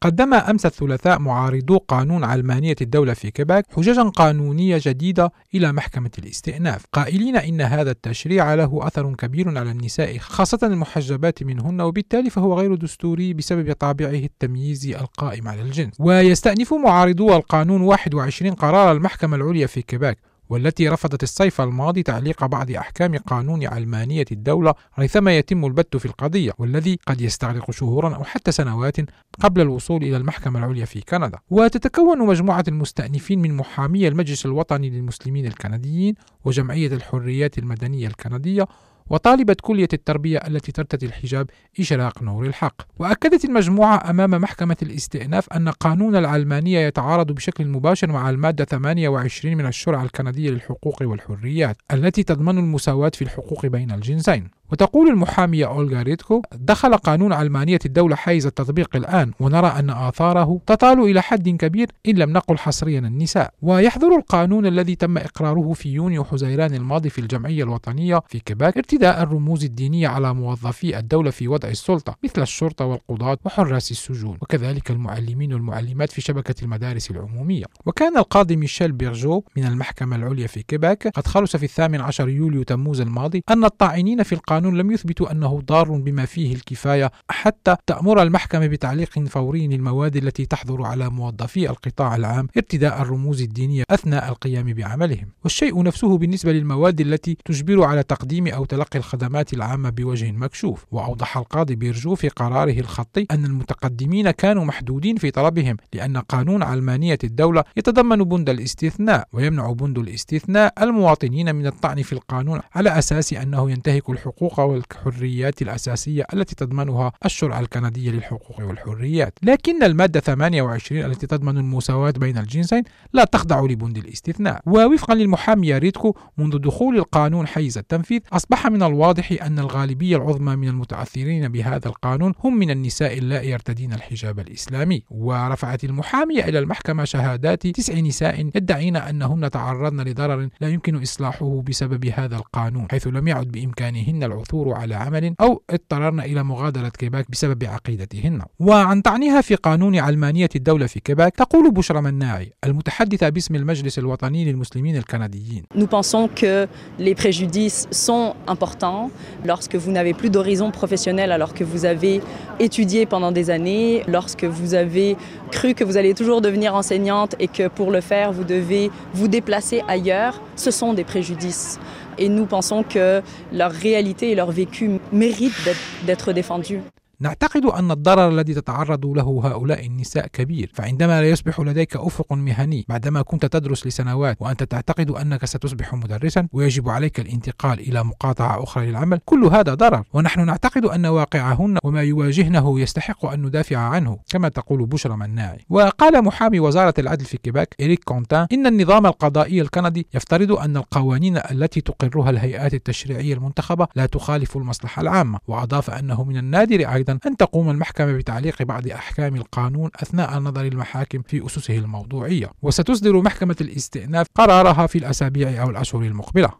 قدم أمس الثلاثاء معارضو قانون علمانية الدولة في كيباك حججا قانونية جديدة إلى محكمة الاستئناف. قائلين إن هذا التشريع له أثر كبير على النساء خاصة المحجبات منهن وبالتالي فهو غير دستوري بسبب طابعه التمييزي القائم على الجنس. ويستأنف معارضو القانون 21 قرار المحكمة العليا في كيباك. والتي رفضت الصيف الماضي تعليق بعض أحكام قانون علمانية الدولة ريثما يتم البت في القضية والذي قد يستغرق شهورا أو حتى سنوات قبل الوصول إلى المحكمة العليا في كندا. وتتكون مجموعة المستأنفين من محامي المجلس الوطني للمسلمين الكنديين وجمعية الحريات المدنية الكندية وطالبت كلية التربية التي ترتدي الحجاب إشراق نور الحق. وأكدت المجموعة أمام محكمة الاستئناف أن قانون العلمانية يتعارض بشكل مباشر مع المادة 28 من الشرعة الكندية للحقوق والحريات التي تضمن المساواة في الحقوق بين الجنسين. وتقول المحامية أولغا ريتكو دخل قانون علمانية الدولة حيز التطبيق الآن ونرى أن آثاره تطال إلى حد كبير إن لم نقل حصريا النساء. ويحظر القانون الذي تم إقراره في يونيو حزيران الماضي في الجمعية الوطنية في كيباك ارتداء الرموز الدينية على موظفي الدولة في وضع السلطة مثل الشرطة والقضاة وحراس السجون وكذلك المعلمين والمعلمات في شبكة المدارس العمومية. وكان القاضي ميشيل بيرجو من المحكمة العليا في كيباك قد خلص في الثامن عشر يوليو تموز الماضي أن الطاعنين في القانون القانون لم يثبتوا أنه ضار بما فيه الكفاية حتى تأمر المحكمة بتعليق فوري للمواد التي تحظر على موظفي القطاع العام ارتداء الرموز الدينية أثناء القيام بعملهم. والشيء نفسه بالنسبة للمواد التي تجبر على تقديم أو تلقي الخدمات العامة بوجه مكشوف. وأوضح القاضي بيرجو في قراره الخطي أن المتقدمين كانوا محدودين في طلبهم لأن قانون علمانية الدولة يتضمن بند الاستثناء ويمنع بند الاستثناء المواطنين من الطعن في القانون على أساس أنه ينتهك الحقوق الحقوق والحريات الأساسية التي تضمنها الشرعة الكندية للحقوق والحريات. لكن المادة 28 التي تضمن المساواة بين الجنسين لا تخضع لبند الاستثناء. ووفقا للمحامية ريتكو منذ دخول القانون حيز التنفيذ أصبح من الواضح أن الغالبية العظمى من المتأثرين بهذا القانون هم من النساء اللائي يرتدين الحجاب الإسلامي. ورفعت المحامية إلى المحكمة شهادات تسع نساء يدعين أنهن تعرضن لضرر لا يمكن إصلاحه بسبب هذا القانون حيث لم يعد بإمكانهن العثور على عمل أو اضطررن إلى مغادرة كيباك بسبب عقيدتهن وعن طعنها في قانون علمانية الدولة في كيباك تقول بشرى مناعي المتحدثة باسم المجلس الوطني للمسلمين الكنديين Nous pensons que les préjudices sont importants lorsque vous n'avez plus d'horizon professionnel alors que vous avez étudié pendant des années, lorsque vous avez cru que vous allez toujours devenir enseignante et que pour le faire vous devez vous déplacer ailleurs, ce sont des préjudices. Et nous pensons que leur réalité et leur vécu méritent d'être défendus. نعتقد أن الضرر الذي تتعرض له هؤلاء النساء كبير فعندما لا يصبح لديك أفق مهني بعدما كنت تدرس لسنوات وأنت تعتقد أنك ستصبح مدرسا ويجب عليك الانتقال إلى مقاطعة أخرى للعمل كل هذا ضرر. ونحن نعتقد أن واقعهن وما يواجهنه يستحق أن ندافع عنه كما تقول بشرى مناعي. وقال محامي وزارة العدل في كيباك إريك كونتان إن النظام القضائي الكندي يفترض أن القوانين التي تقرها الهيئات التشريعية المنتخبة لا تخالف المصلحة العامة وأضاف أنه من النادر أيضا أيضا أن تقوم المحكمة بتعليق بعض أحكام القانون أثناء نظر المحاكم في أسسه الموضوعية وستصدر محكمة الاستئناف قرارها في الأسابيع أو الأشهر المقبلة.